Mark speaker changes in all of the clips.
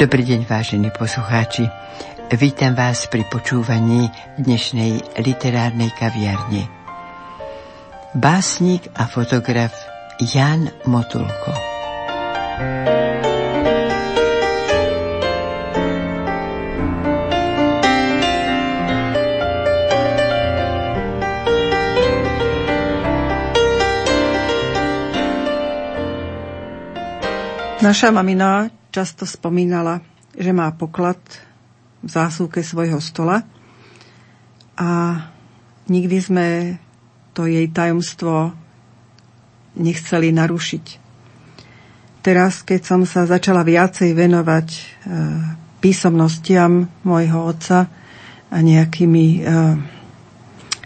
Speaker 1: Dobrý deň, vážení poslucháči. Vítam vás pri počúvaní dnešnej literárnej kaviarne. Básnik a fotograf Jan Motulko.
Speaker 2: Naša mamina často spomínala, že má poklad v zásuvke svojho stola a nikdy sme to jej tajomstvo nechceli narušiť. Teraz, keď som sa začala viacej venovať e, písomnostiam môjho otca a nejakými e,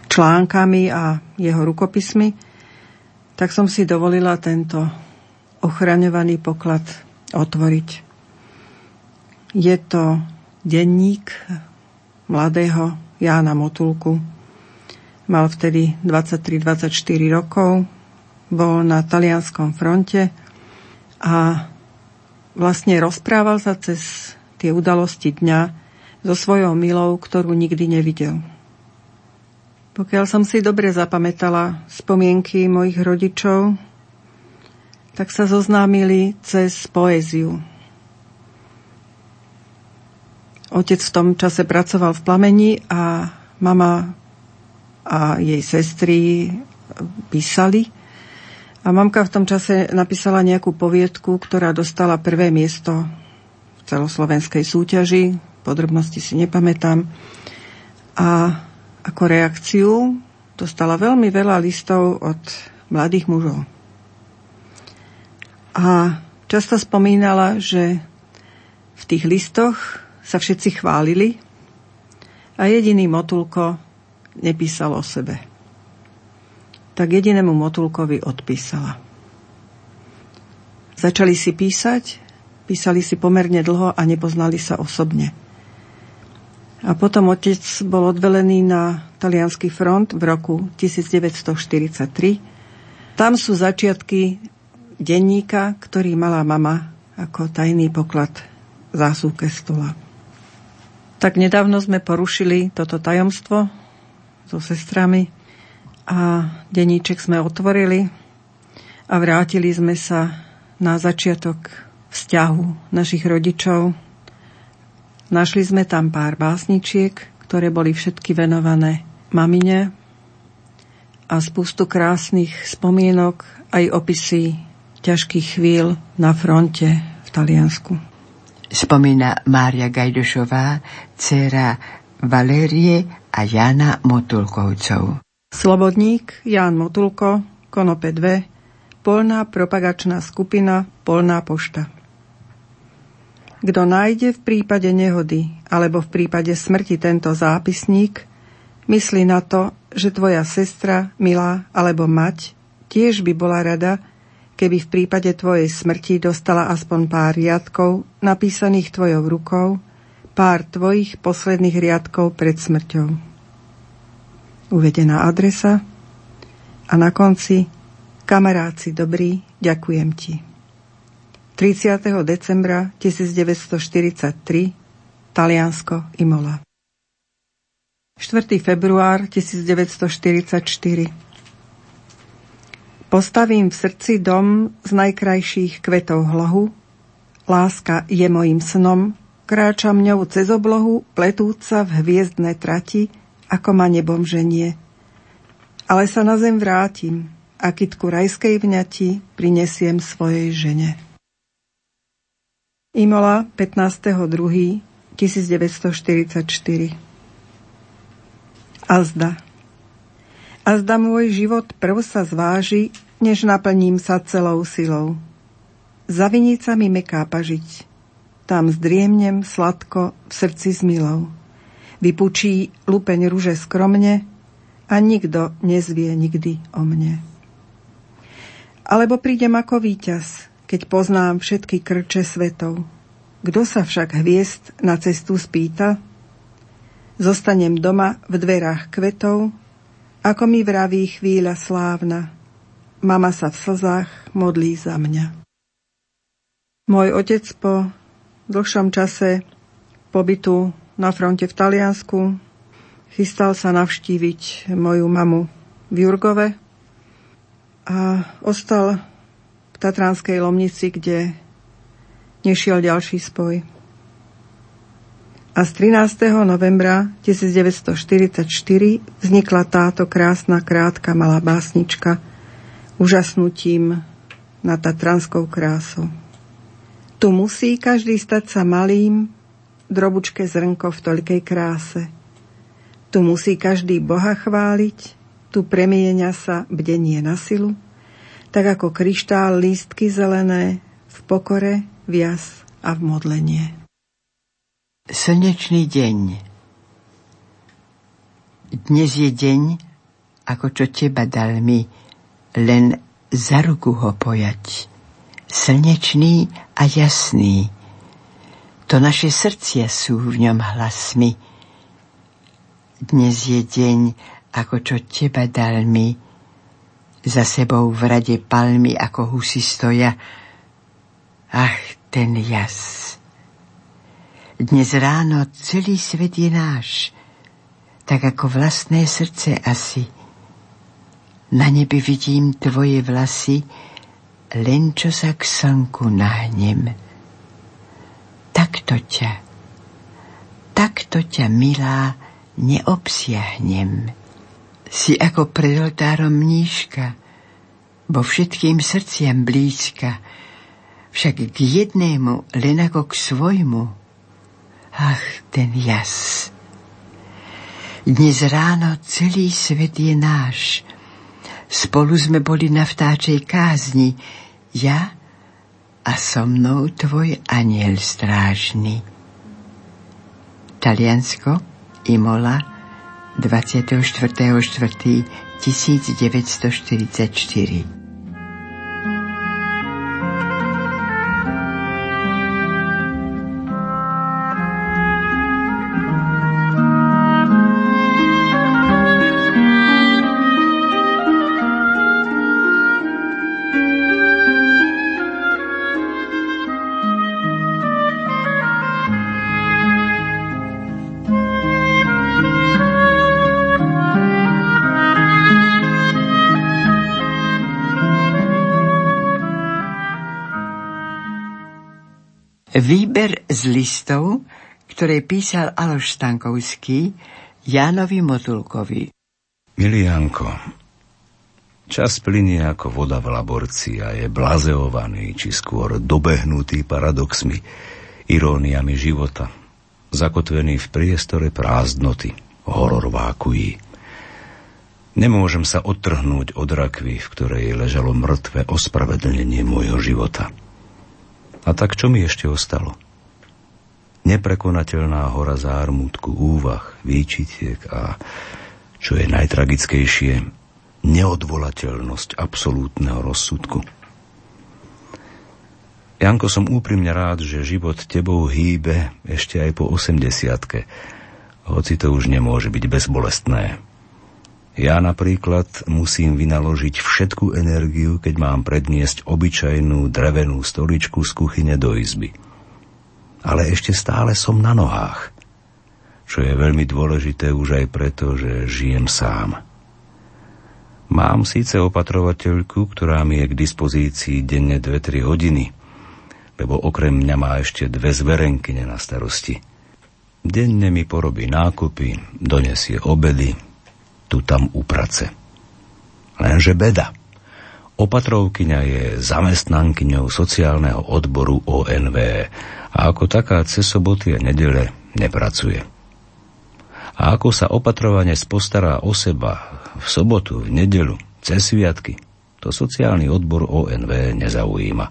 Speaker 2: článkami a jeho rukopismi, tak som si dovolila tento ochraňovaný poklad otvoriť. Je to denník mladého Jána Motulku. Mal vtedy 23-24 rokov, bol na talianskom fronte a vlastne rozprával sa cez tie udalosti dňa so svojou milou, ktorú nikdy nevidel. Pokiaľ som si dobre zapamätala spomienky mojich rodičov, tak sa zoznámili cez poéziu. Otec v tom čase pracoval v plameni a mama a jej sestry písali. A mamka v tom čase napísala nejakú poviedku, ktorá dostala prvé miesto v celoslovenskej súťaži. Podrobnosti si nepamätám. A ako reakciu dostala veľmi veľa listov od mladých mužov. A často spomínala, že v tých listoch sa všetci chválili a jediný motulko nepísal o sebe. Tak jedinému motulkovi odpísala. Začali si písať, písali si pomerne dlho a nepoznali sa osobne. A potom otec bol odvelený na talianský front v roku 1943. Tam sú začiatky denníka, ktorý mala mama ako tajný poklad zásuvke stola. Tak nedávno sme porušili toto tajomstvo so sestrami a denníček sme otvorili a vrátili sme sa na začiatok vzťahu našich rodičov. Našli sme tam pár básničiek, ktoré boli všetky venované mamine a spustu krásnych spomienok aj opisy ťažkých chvíľ na fronte v Taliansku.
Speaker 1: Spomína Mária Gajdošová, dcera Valérie a Jana Motulkovcov.
Speaker 2: Slobodník Ján Motulko, Konope 2, Polná propagačná skupina Polná pošta. Kto nájde v prípade nehody alebo v prípade smrti tento zápisník, myslí na to, že tvoja sestra, milá alebo mať tiež by bola rada, keby v prípade tvojej smrti dostala aspoň pár riadkov napísaných tvojou rukou, pár tvojich posledných riadkov pred smrťou. Uvedená adresa a na konci Kamaráci dobrý, ďakujem ti. 30. decembra 1943 Taliansko Imola 4. február 1944 Postavím v srdci dom z najkrajších kvetov hlohu, láska je mojim snom, kráčam ňou cez oblohu, pletúca v hviezdne trati, ako ma nebom ženie. Ale sa na zem vrátim a kytku rajskej vňati prinesiem svojej žene. Imola 15.2.1944 Azda Azda môj život prv sa zváži než naplním sa celou silou. Za vinicami meká pažiť, tam zdriemnem sladko v srdci s milou. Vypučí lupeň ruže skromne a nikto nezvie nikdy o mne. Alebo prídem ako víťaz, keď poznám všetky krče svetov. Kto sa však hviezd na cestu spýta? Zostanem doma v dverách kvetov, ako mi vraví chvíľa slávna, Mama sa v slzách modlí za mňa. Môj otec po dlhšom čase pobytu na fronte v Taliansku chystal sa navštíviť moju mamu v Jurgove a ostal v Tatranskej Lomnici, kde nešiel ďalší spoj. A z 13. novembra 1944 vznikla táto krásna, krátka, malá básnička úžasnutím nad Tatranskou krásou. Tu musí každý stať sa malým, drobučké zrnko v toľkej kráse. Tu musí každý Boha chváliť, tu premienia sa bdenie na silu, tak ako kryštál lístky zelené v pokore, vias a v modlenie.
Speaker 1: Slnečný deň Dnes je deň, ako čo teba dal mi, len za ruku ho pojať slnečný a jasný. To naše srdcia sú v ňom hlasmi. Dnes je deň, ako čo teba dal mi, za sebou v rade palmy ako husy stoja. Ach, ten jas. Dnes ráno celý svet je náš, tak ako vlastné srdce asi. Na nebi vidím tvoje vlasy, len čo sa k slnku nahnem. Takto ťa, takto ťa, milá, neobsiahnem. Si ako pred oltárom mníška, bo všetkým srdciam blízka, však k jednému, len ako k svojmu. Ach, ten jas. Dnes ráno celý svet je náš, Spolu sme boli na vtáčej kázni, ja a so mnou tvoj aniel strážny. Taliansko, Imola, 24.4.1944 Výber z listov, ktoré písal Aloš Stankovský Jánovi Motulkovi.
Speaker 3: Milý Janko, čas plinie ako voda v laborci a je blazeovaný, či skôr dobehnutý paradoxmi, iróniami života, zakotvený v priestore prázdnoty, horor vákují. Nemôžem sa odtrhnúť od rakvy, v ktorej ležalo mŕtve ospravedlnenie môjho života – a tak čo mi ešte ostalo? Neprekonateľná hora zármutku, úvah, výčitiek a, čo je najtragickejšie, neodvolateľnosť absolútneho rozsudku. Janko, som úprimne rád, že život tebou hýbe ešte aj po 80 hoci to už nemôže byť bezbolestné. Ja napríklad musím vynaložiť všetku energiu, keď mám predniesť obyčajnú drevenú stoličku z kuchyne do izby. Ale ešte stále som na nohách, čo je veľmi dôležité už aj preto, že žijem sám. Mám síce opatrovateľku, ktorá mi je k dispozícii denne 2-3 hodiny, lebo okrem mňa má ešte dve zverenkyne na starosti. Denne mi porobí nákupy, donesie obedy, tu tam uprace. Lenže beda. Opatrovkyňa je zamestnankyňou sociálneho odboru ONV a ako taká cez soboty a nedele nepracuje. A ako sa opatrovane postará o seba v sobotu, v nedelu, cez sviatky, to sociálny odbor ONV nezaujíma.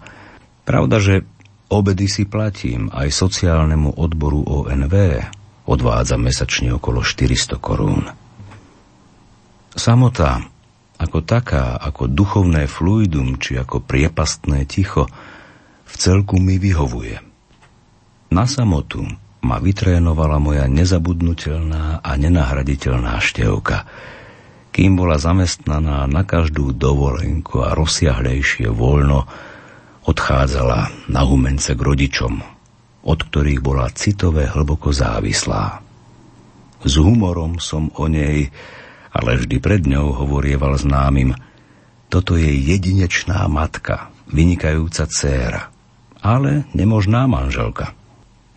Speaker 3: Pravda, že obedy si platím aj sociálnemu odboru ONV, odvádza mesačne okolo 400 korún. Samota ako taká, ako duchovné fluidum, či ako priepastné ticho, v celku mi vyhovuje. Na samotu ma vytrénovala moja nezabudnutelná a nenahraditeľná števka, kým bola zamestnaná na každú dovolenku a rozsiahlejšie voľno odchádzala na humence k rodičom, od ktorých bola citové hlboko závislá. S humorom som o nej, ale vždy pred ňou hovorieval známym, toto je jedinečná matka, vynikajúca dcéra, ale nemožná manželka.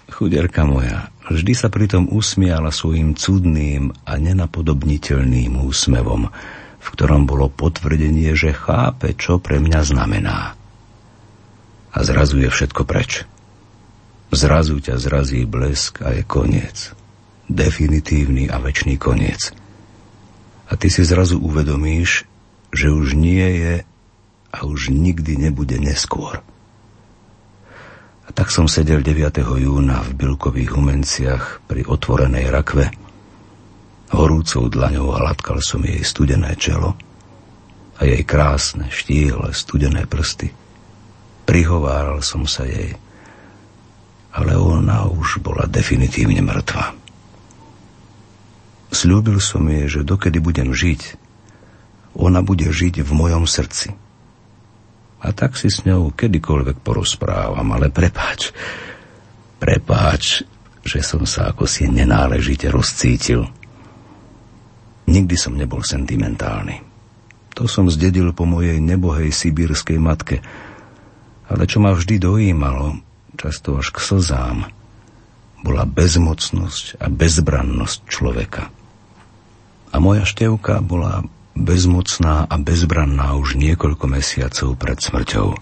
Speaker 3: Chuderka moja, vždy sa pritom usmiala svojim cudným a nenapodobniteľným úsmevom, v ktorom bolo potvrdenie, že chápe, čo pre mňa znamená. A zrazu je všetko preč. Zrazu ťa zrazí blesk a je koniec. Definitívny a väčší koniec. A ty si zrazu uvedomíš, že už nie je a už nikdy nebude neskôr. A tak som sedel 9. júna v Bilkových humenciach pri otvorenej rakve. Horúcou dlaňou hladkal som jej studené čelo a jej krásne, štíhle, studené prsty. Prihováral som sa jej, ale ona už bola definitívne mŕtva. Sľúbil som jej, že dokedy budem žiť, ona bude žiť v mojom srdci a tak si s ňou kedykoľvek porozprávam, ale prepáč, prepáč, že som sa ako si nenáležite rozcítil. Nikdy som nebol sentimentálny. To som zdedil po mojej nebohej sibírskej matke. Ale čo ma vždy dojímalo, často až k slzám, bola bezmocnosť a bezbrannosť človeka. A moja števka bola bezmocná a bezbranná už niekoľko mesiacov pred smrťou,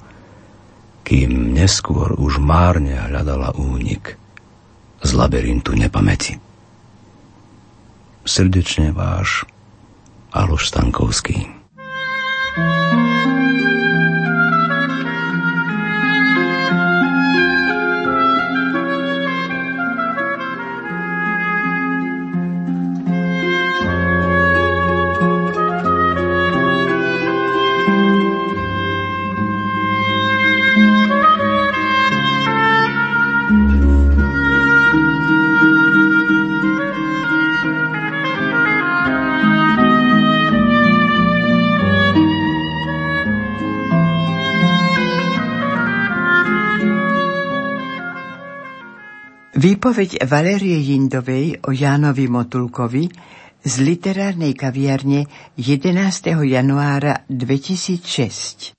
Speaker 3: kým neskôr už márne hľadala únik z labyrintu nepamäti. Srdečne váš Aloš Stankovský. thank you
Speaker 1: Výpoveď Valérie Jindovej o Jánovi Motulkovi z literárnej kaviarne 11. januára 2006.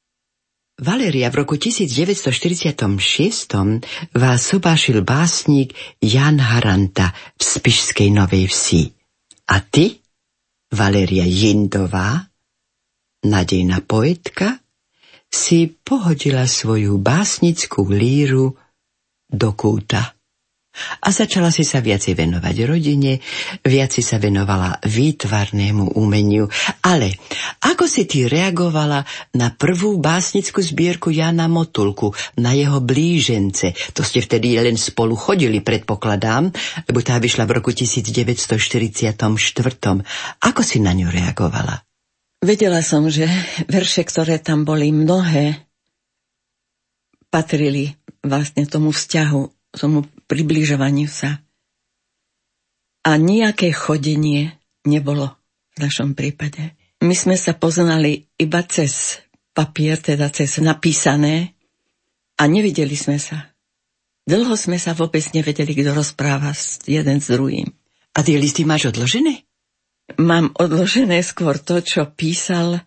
Speaker 1: Valéria v roku 1946 vás sobášil básnik Jan Haranta v Spišskej Novej Vsi. A ty, Valéria Jindová, nadejná poetka, si pohodila svoju básnickú líru do kúta a začala si sa viacej venovať rodine, viac si sa venovala výtvarnému umeniu. Ale ako si ty reagovala na prvú básnickú zbierku Jana Motulku, na jeho blížence? To ste vtedy len spolu chodili, predpokladám, lebo tá vyšla v roku 1944. Ako si na ňu reagovala?
Speaker 4: Vedela som, že verše, ktoré tam boli mnohé, patrili vlastne tomu vzťahu tomu približovaniu sa. A nejaké chodenie nebolo v našom prípade. My sme sa poznali iba cez papier, teda cez napísané a nevideli sme sa. Dlho sme sa vôbec nevedeli, kto rozpráva jeden s druhým.
Speaker 1: A tie listy máš odložené?
Speaker 4: Mám odložené skôr to, čo písal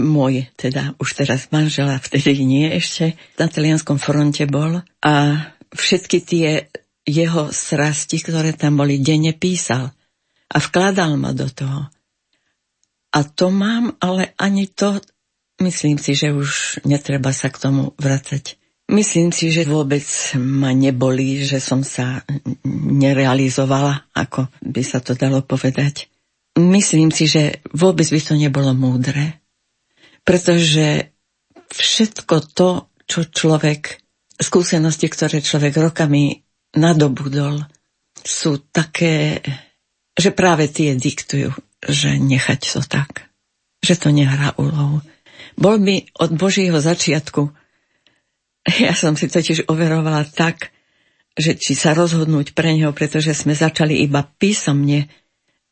Speaker 4: môj, teda už teraz manžela, vtedy nie ešte, na talianskom fronte bol. A všetky tie jeho srasti, ktoré tam boli, denne písal a vkladal ma do toho. A to mám, ale ani to, myslím si, že už netreba sa k tomu vracať. Myslím si, že vôbec ma nebolí, že som sa nerealizovala, ako by sa to dalo povedať. Myslím si, že vôbec by to nebolo múdre, pretože všetko to, čo človek skúsenosti, ktoré človek rokami nadobudol, sú také, že práve tie diktujú, že nechať to tak, že to nehrá úlohu. Bol mi od Božieho začiatku, ja som si totiž overovala tak, že či sa rozhodnúť pre neho, pretože sme začali iba písomne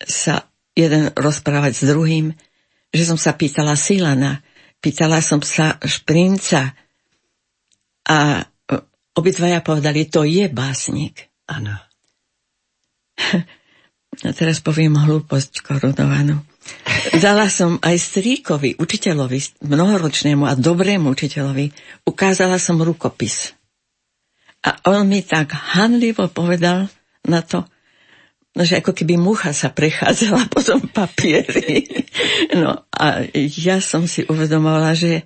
Speaker 4: sa jeden rozprávať s druhým, že som sa pýtala Silana, pýtala som sa Šprinca a obidvaja povedali, to je básnik.
Speaker 1: Áno.
Speaker 4: A teraz poviem hlúposť korunovanú. Dala som aj stríkovi, učiteľovi, mnohoročnému a dobrému učiteľovi, ukázala som rukopis. A on mi tak hanlivo povedal na to, že ako keby mucha sa prechádzala po tom papieri. No a ja som si uvedomovala, že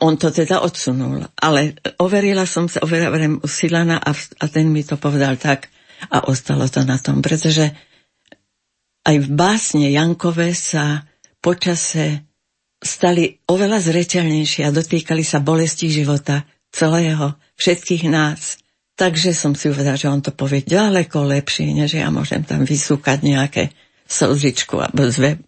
Speaker 4: on to teda odsunul. Ale overila som sa, overila u a, a ten mi to povedal tak a ostalo to na tom, pretože aj v básne Jankové sa počase stali oveľa zreteľnejšie a dotýkali sa bolesti života celého, všetkých nás. Takže som si uvedala, že on to povie ďaleko lepšie, než ja môžem tam vysúkať nejaké slzičku alebo zve,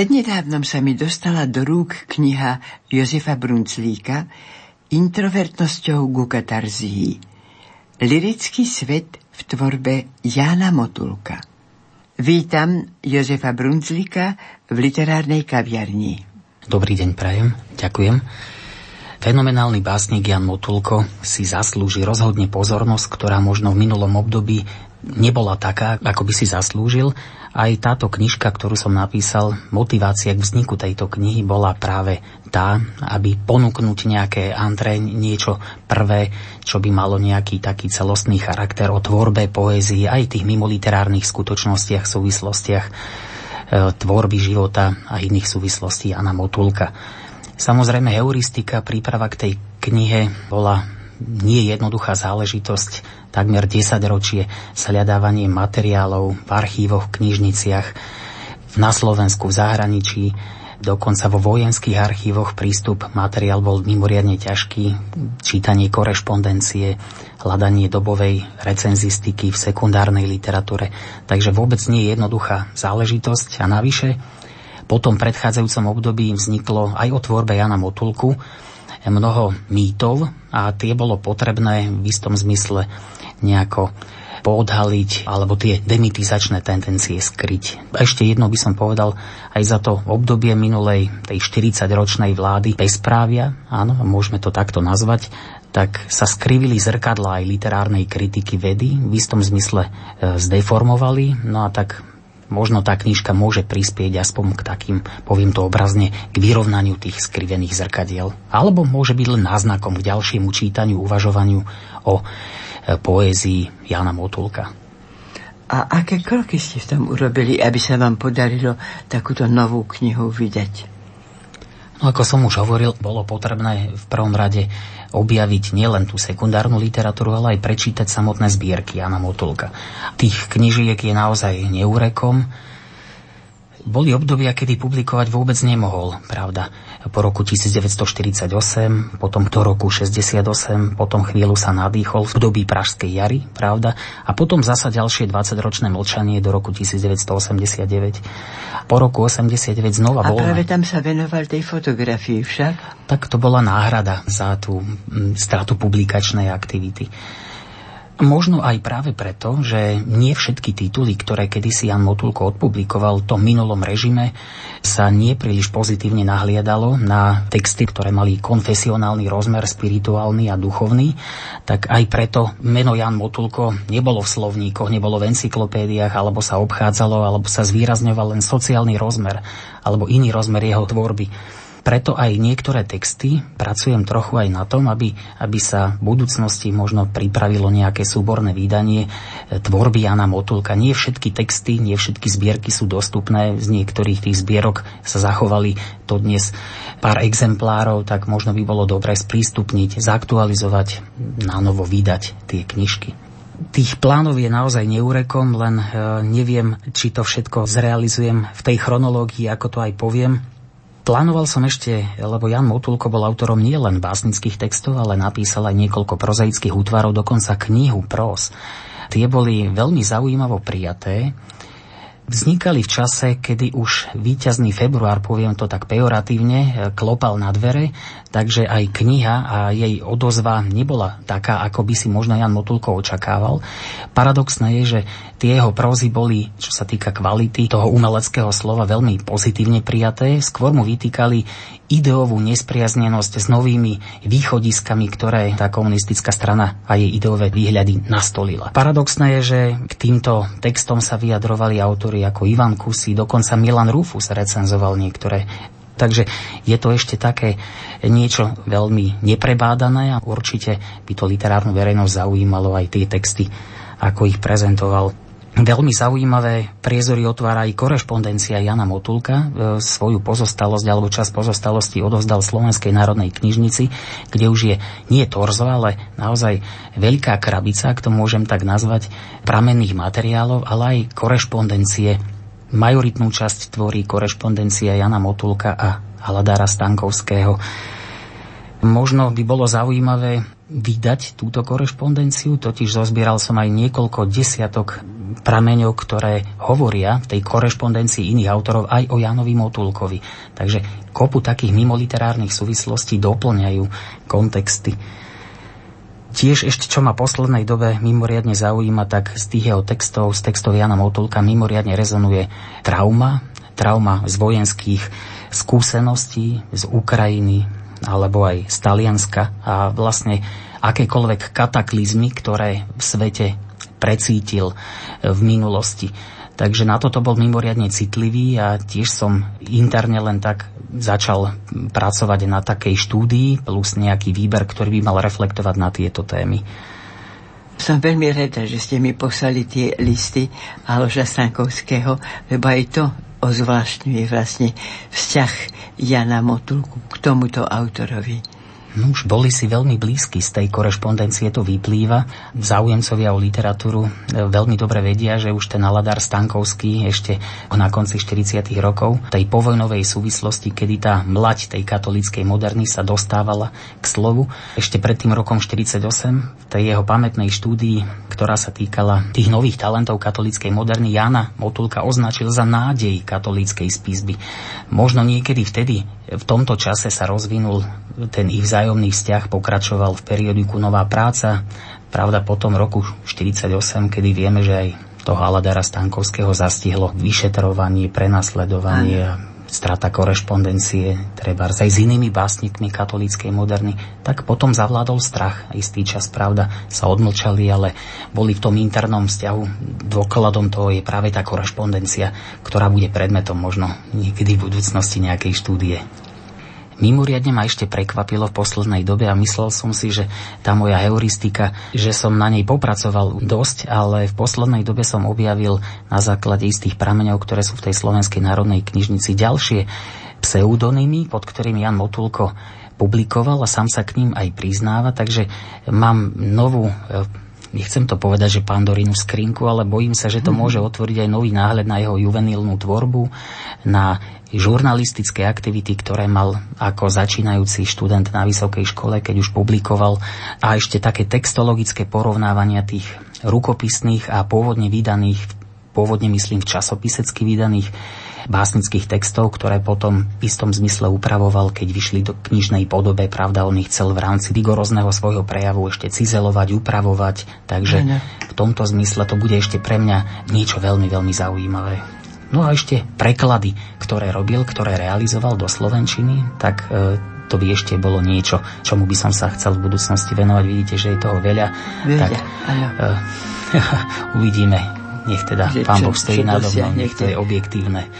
Speaker 1: Prednedávnom sa mi dostala do rúk kniha Jozefa Brunclíka Introvertnosťou ku katarzii. Lirický svet v tvorbe Jána Motulka. Vítam Jozefa Brunclíka v literárnej kaviarni.
Speaker 5: Dobrý deň, prajem. Ďakujem. Fenomenálny básnik Jan Motulko si zaslúži rozhodne pozornosť, ktorá možno v minulom období nebola taká, ako by si zaslúžil. Aj táto knižka, ktorú som napísal, motivácia k vzniku tejto knihy bola práve tá, aby ponúknuť nejaké antre, niečo prvé, čo by malo nejaký taký celostný charakter o tvorbe, poézii, aj tých mimoliterárnych skutočnostiach, súvislostiach e, tvorby života a iných súvislostí Anna Motulka. Samozrejme, heuristika, príprava k tej knihe bola nie jednoduchá záležitosť. Takmer 10 ročie sľadávanie materiálov v archívoch, v knižniciach, na Slovensku, v zahraničí, dokonca vo vojenských archívoch prístup materiál bol mimoriadne ťažký, čítanie korešpondencie, hľadanie dobovej recenzistiky v sekundárnej literatúre, takže vôbec nie je jednoduchá záležitosť. A navyše po tom predchádzajúcom období vzniklo aj o tvorbe Jana Motulku mnoho mýtov a tie bolo potrebné v istom zmysle nejako poodhaliť alebo tie demitizačné tendencie skryť. Ešte jedno by som povedal, aj za to obdobie minulej tej 40-ročnej vlády bezprávia, áno, môžeme to takto nazvať, tak sa skrivili zrkadla aj literárnej kritiky vedy, v istom zmysle e, zdeformovali, no a tak možno tá knižka môže prispieť aspoň k takým, poviem to obrazne, k vyrovnaniu tých skrivených zrkadiel. Alebo môže byť len náznakom k ďalšiemu čítaniu, uvažovaniu o E, poézii Jana Motulka.
Speaker 1: A aké kroky ste v tom urobili, aby sa vám podarilo takúto novú knihu vydať?
Speaker 5: No ako som už hovoril, bolo potrebné v prvom rade objaviť nielen tú sekundárnu literatúru, ale aj prečítať samotné zbierky Jana Motulka. Tých knižiek je naozaj neúrekom. Boli obdobia, kedy publikovať vôbec nemohol, pravda po roku 1948, potom do roku 68, potom chvíľu sa nadýchol v dobí Pražskej jary, pravda, a potom zasa ďalšie 20-ročné mlčanie do roku 1989. Po roku 89 znova
Speaker 1: bol... A práve tam sa venoval tej fotografii však?
Speaker 5: Tak to bola náhrada za tú stratu publikačnej aktivity. Možno aj práve preto, že nie všetky tituly, ktoré kedysi Jan Motulko odpublikoval v tom minulom režime, sa nie príliš pozitívne nahliadalo na texty, ktoré mali konfesionálny rozmer, spirituálny a duchovný, tak aj preto meno Jan Motulko nebolo v slovníkoch, nebolo v encyklopédiách, alebo sa obchádzalo, alebo sa zvýrazňoval len sociálny rozmer, alebo iný rozmer jeho tvorby. Preto aj niektoré texty pracujem trochu aj na tom, aby, aby sa v budúcnosti možno pripravilo nejaké súborné vydanie e, tvorby Jana Motulka. Nie všetky texty, nie všetky zbierky sú dostupné, z niektorých tých zbierok sa zachovali to dnes pár exemplárov, tak možno by bolo dobré sprístupniť, zaktualizovať, na novo vydať tie knižky. Tých plánov je naozaj neúrekom, len e, neviem, či to všetko zrealizujem v tej chronológii, ako to aj poviem Plánoval som ešte, lebo Jan Motulko bol autorom nielen básnických textov, ale napísal aj niekoľko prozaických útvarov, dokonca knihu pros. Tie boli veľmi zaujímavo prijaté vznikali v čase, kedy už víťazný február, poviem to tak pejoratívne, klopal na dvere, takže aj kniha a jej odozva nebola taká, ako by si možno Jan Motulko očakával. Paradoxné je, že tie jeho prózy boli, čo sa týka kvality toho umeleckého slova, veľmi pozitívne prijaté. Skôr mu vytýkali ideovú nespriaznenosť s novými východiskami, ktoré tá komunistická strana a jej ideové výhľady nastolila. Paradoxné je, že k týmto textom sa vyjadrovali autory ako Ivan Kusy, dokonca Milan Rufus recenzoval niektoré. Takže je to ešte také niečo veľmi neprebádané a určite by to literárnu verejnosť zaujímalo aj tie texty, ako ich prezentoval Veľmi zaujímavé priezory otvára aj korešpondencia Jana Motulka. E, svoju pozostalosť alebo čas pozostalosti odovzdal Slovenskej národnej knižnici, kde už je nie torzo, ale naozaj veľká krabica, ak to môžem tak nazvať, pramenných materiálov, ale aj korešpondencie. Majoritnú časť tvorí korešpondencia Jana Motulka a Haladára Stankovského. Možno by bolo zaujímavé vydať túto korešpondenciu, totiž zozbieral som aj niekoľko desiatok prameňov, ktoré hovoria v tej korešpondencii iných autorov aj o Janovi Motulkovi. Takže kopu takých mimoliterárnych súvislostí doplňajú kontexty. Tiež ešte, čo ma poslednej dobe mimoriadne zaujíma, tak z tých jeho textov, z textov Jana Motulka mimoriadne rezonuje trauma, trauma z vojenských skúseností z Ukrajiny, alebo aj z Talianska a vlastne akékoľvek kataklizmy, ktoré v svete precítil v minulosti. Takže na toto bol mimoriadne citlivý a tiež som interne len tak začal pracovať na takej štúdii plus nejaký výber, ktorý by mal reflektovať na tieto témy.
Speaker 1: Som veľmi rada, že ste mi poslali tie listy Aloža Stankovského, lebo aj to ozvláštňuje vlastne vzťah Jana Motulku k tomuto autorovi.
Speaker 5: No už boli si veľmi blízky z tej korešpondencie, to vyplýva. Záujemcovia o literatúru e, veľmi dobre vedia, že už ten Aladar Stankovský ešte na konci 40. rokov tej povojnovej súvislosti, kedy tá mlať tej katolíckej moderny sa dostávala k slovu. Ešte pred tým rokom 48 v tej jeho pamätnej štúdii, ktorá sa týkala tých nových talentov katolíckej moderny, Jana Motulka označil za nádej katolíckej spisby. Možno niekedy vtedy, v tomto čase sa rozvinul ten ich vzťah pokračoval v periodiku Nová práca, pravda potom roku 48, kedy vieme, že aj toho Aladara Stankovského zastihlo vyšetrovanie, prenasledovanie a strata korešpondencie, treba aj s inými básnikmi katolíckej moderny, tak potom zavládol strach. Istý čas, pravda, sa odmlčali, ale boli v tom internom vzťahu. Dôkladom toho je práve tá korešpondencia, ktorá bude predmetom možno niekedy v budúcnosti nejakej štúdie. Mimoriadne ma ešte prekvapilo v poslednej dobe a myslel som si, že tá moja heuristika, že som na nej popracoval dosť, ale v poslednej dobe som objavil na základe istých prameňov, ktoré sú v tej Slovenskej národnej knižnici ďalšie pseudonymy, pod ktorým Jan Motulko publikoval a sám sa k ním aj priznáva, takže mám novú e, nechcem to povedať, že Pandorínu skrinku, ale bojím sa, že to mhm. môže otvoriť aj nový náhľad na jeho juvenilnú tvorbu, na žurnalistické aktivity, ktoré mal ako začínajúci študent na vysokej škole, keď už publikoval a ešte také textologické porovnávania tých rukopisných a pôvodne vydaných, pôvodne myslím v časopisecky vydaných básnických textov, ktoré potom v istom zmysle upravoval, keď vyšli do knižnej podobe. Pravda, on ich chcel v rámci vigorozného svojho prejavu ešte cizelovať, upravovať. Takže v tomto zmysle to bude ešte pre mňa niečo veľmi, veľmi zaujímavé. No a ešte preklady, ktoré robil, ktoré realizoval do Slovenčiny, tak e, to by ešte bolo niečo, čomu by som sa chcel v budúcnosti venovať. Vidíte, že je toho veľa.
Speaker 1: veľa
Speaker 5: tak e, uvidíme. Nech teda že pán Boh stojí nado mnou, nech to je objektívne.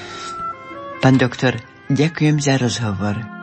Speaker 1: Pán doktor, ďakujem za rozhovor.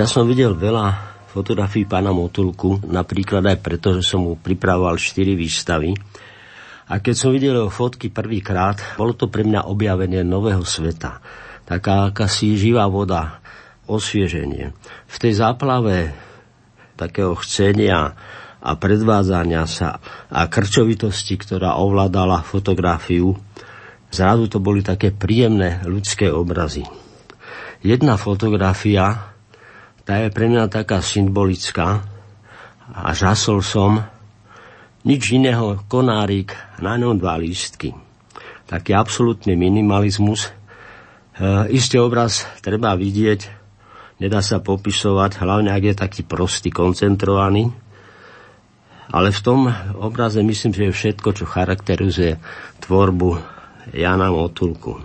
Speaker 6: Ja som videl veľa fotografií pána Motulku, napríklad aj preto, že som mu pripravoval 4 výstavy. A keď som videl jeho fotky prvýkrát, bolo to pre mňa objavenie nového sveta. Taká akási živá voda, osvieženie. V tej záplave takého chcenia a predvádzania sa a krčovitosti, ktorá ovládala fotografiu, zrazu to boli také príjemné ľudské obrazy. Jedna fotografia tá je pre mňa taká symbolická a žasol som nič iného, konárik, na ňom dva lístky. Taký absolútny minimalizmus. E, isté obraz treba vidieť, nedá sa popisovať, hlavne ak je taký prostý, koncentrovaný. Ale v tom obraze myslím, že je všetko, čo charakterizuje tvorbu Jana Motulku.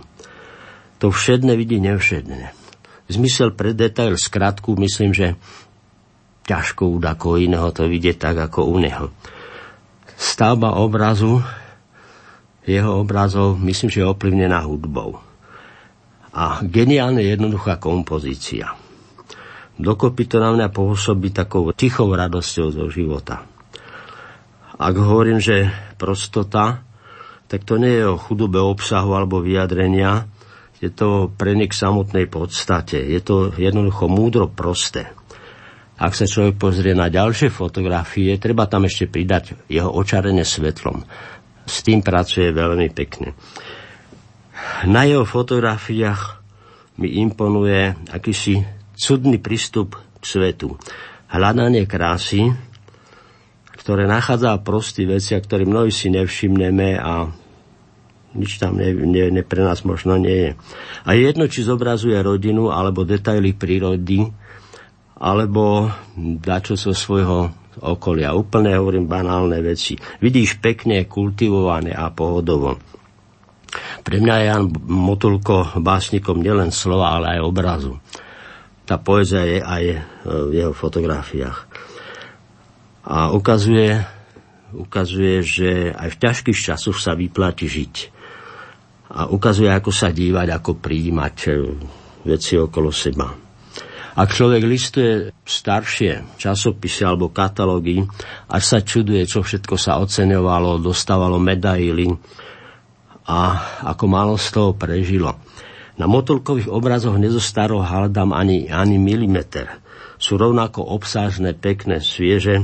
Speaker 6: To všedne vidí nevšedne zmysel pre detail skratku, myslím, že ťažko u ako iného to vidieť tak ako u neho. Stavba obrazu, jeho obrazov, myslím, že je ovplyvnená hudbou. A geniálne jednoduchá kompozícia. Dokopy to na mňa pôsobí takou tichou radosťou zo života. Ak hovorím, že prostota, tak to nie je o chudobe obsahu alebo vyjadrenia, je to prenik samotnej podstate. Je to jednoducho múdro prosté. Ak sa človek pozrie na ďalšie fotografie, treba tam ešte pridať jeho očarenie svetlom. S tým pracuje veľmi pekne. Na jeho fotografiách mi imponuje akýsi cudný prístup k svetu. Hľadanie krásy, ktoré nachádza prostý veci, a ktoré mnohí si nevšimneme a nič tam ne, ne, ne, pre nás možno nie je. A je jedno, či zobrazuje rodinu, alebo detaily prírody, alebo dačo zo svojho okolia. Úplne hovorím banálne veci. Vidíš pekne, kultivované a pohodovo. Pre mňa je Jan Motulko básnikom nielen slova, ale aj obrazu. Tá poézia je aj v jeho fotografiách. A ukazuje, ukazuje, že aj v ťažkých časoch sa vyplatí žiť a ukazuje, ako sa dívať, ako prijímať eh, veci okolo seba. Ak človek listuje staršie časopisy alebo katalógy, až sa čuduje, čo všetko sa oceňovalo, dostávalo medaily a ako málo z toho prežilo. Na motolkových obrazoch nezostarol hľadám ani, ani milimeter. Sú rovnako obsážne, pekné, svieže.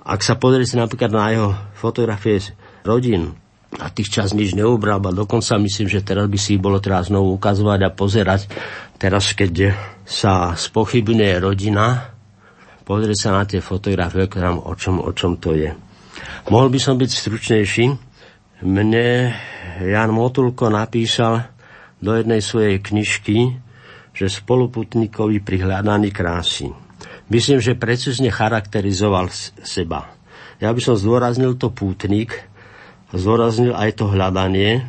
Speaker 6: Ak sa pozriete napríklad na jeho fotografie rodín, a tých čas nič neubrába. Dokonca myslím, že teraz by si bolo teraz znovu ukazovať a pozerať. Teraz, keď sa spochybňuje rodina, pozrieť sa na tie fotografie, o čom, o čom to je. Mohol by som byť stručnejší. Mne Jan Motulko napísal do jednej svojej knižky, že spoluputníkovi pri hľadaní krásy. Myslím, že precízne charakterizoval seba. Ja by som zdôraznil to pútnik, zdôraznil aj to hľadanie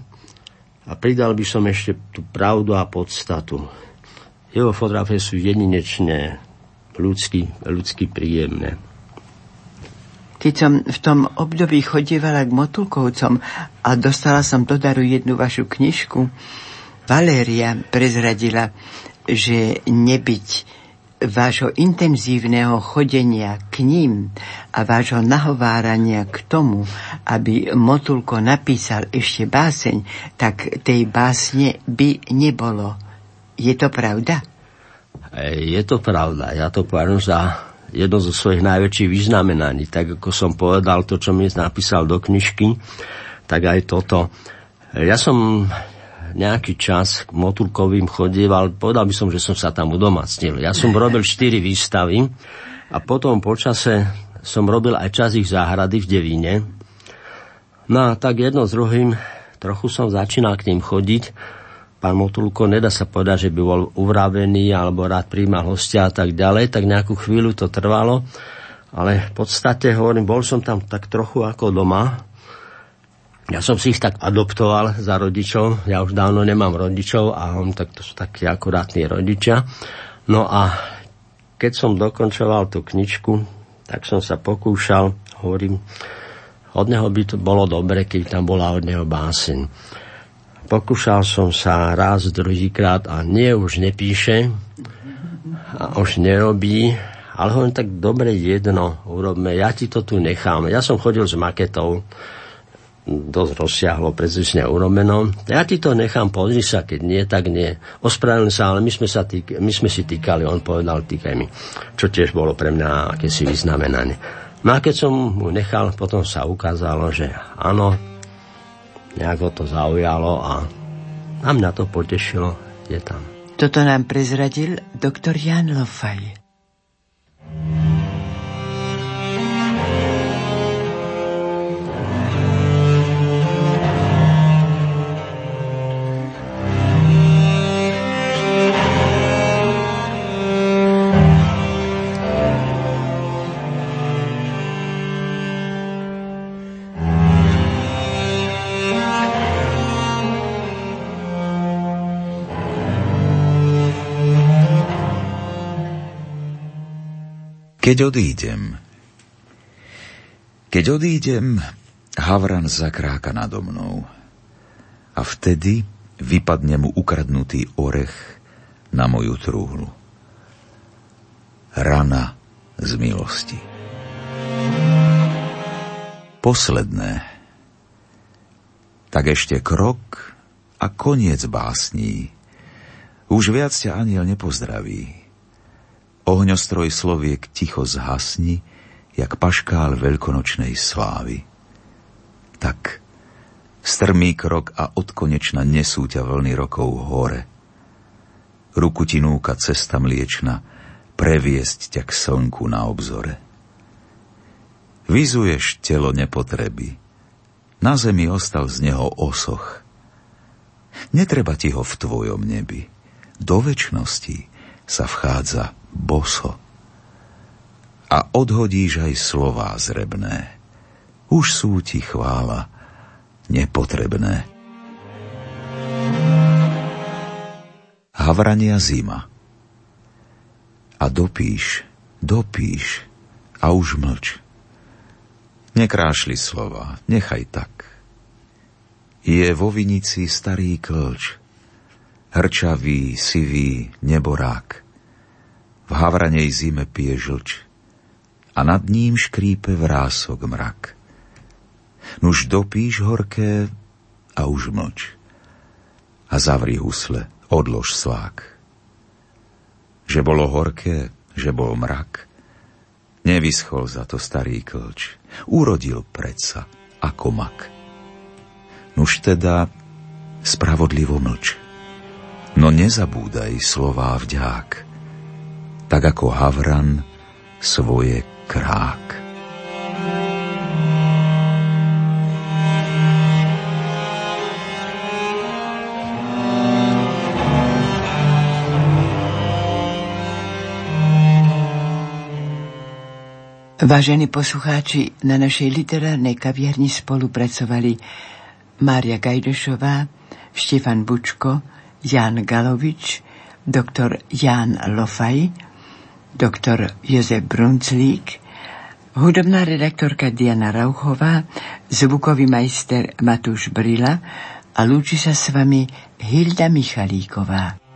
Speaker 6: a pridal by som ešte tú pravdu a podstatu. Jeho fotografie sú jedinečné, ľudsky, ľudsky príjemné.
Speaker 1: Keď som v tom období chodievala k Motulkovcom a dostala som do daru jednu vašu knižku, Valéria prezradila, že nebyť vášho intenzívneho chodenia k ním a vášho nahovárania k tomu, aby Motulko napísal ešte báseň, tak tej básne by nebolo. Je to pravda?
Speaker 6: Je to pravda. Ja to považujem za jedno zo svojich najväčších vyznamenaní. Tak ako som povedal to, čo mi napísal do knižky, tak aj toto. Ja som nejaký čas k Motulkovým chodieval, povedal by som, že som sa tam udomacnil. Ja som robil 4 výstavy a potom počase som robil aj čas ich záhrady v Devíne. No a tak jedno s druhým, trochu som začínal k ním chodiť. Pán Motulko, nedá sa povedať, že by bol uvravený alebo rád príjmal hostia a tak ďalej, tak nejakú chvíľu to trvalo. Ale v podstate, hovorím, bol som tam tak trochu ako doma, ja som si ich tak adoptoval za rodičov. Ja už dávno nemám rodičov a on tak to sú takí akurátni rodičia. No a keď som dokončoval tú knižku, tak som sa pokúšal, hovorím, od neho by to bolo dobre, keď tam bola od neho báseň. Pokúšal som sa raz, druhýkrát a nie už nepíše. a už nerobí, ale hovorím tak dobre jedno urobme, ja ti to tu nechám. Ja som chodil s maketou, dosť rozsiahlo, prezišne urobeno. Ja ti to nechám, pozri sa, keď nie, tak nie. Ospravedlňujem sa, ale my sme, sa týk, my sme si týkali, on povedal, týkaj mi. Čo tiež bolo pre mňa akési vyznamenanie. No a keď som mu nechal, potom sa ukázalo, že áno, nejak ho to zaujalo a, a mňa to potešilo, je tam.
Speaker 1: Toto nám prezradil doktor Jan Lofaj.
Speaker 7: Keď odídem, keď odídem, Havran zakráka nado mnou a vtedy vypadne mu ukradnutý orech na moju trúhlu. Rana z milosti. Posledné. Tak ešte krok a koniec básní. Už viac ťa aniel nepozdraví Ohňostroj sloviek ticho zhasni, jak paškál veľkonočnej slávy. Tak, strmý krok a odkonečna nesú ťa vlny rokov hore. Ruku ti núka cesta mliečna, previesť ťa k slnku na obzore. Vyzuješ telo nepotreby, na zemi ostal z neho osoch. Netreba ti ho v tvojom nebi, do väčšnosti sa vchádza boso. A odhodíš aj slová zrebné. Už sú ti chvála nepotrebné. Havrania zima. A dopíš, dopíš a už mlč. Nekrášli slova, nechaj tak. Je vo vinici starý klč, hrčavý, sivý neborák – v havranej zime pije žlč a nad ním škrípe vrások mrak. Nuž dopíš horké a už mlč a zavri husle, odlož svák. Že bolo horké, že bol mrak, nevyschol za to starý klč, urodil predsa ako mak. Nuž teda spravodlivo mlč, no nezabúdaj slová vďák tak ako Havran svoje krák.
Speaker 1: Vážení poslucháči, na našej literárnej kaviarni spolupracovali Mária Gajdešová, Štefan Bučko, Jan Galovič, doktor Jan Lofaj, doktor Jozef Brunclík, hudobná redaktorka Diana Rauchová, zvukový majster Matúš Brila a lúči sa s vami Hilda Michalíková.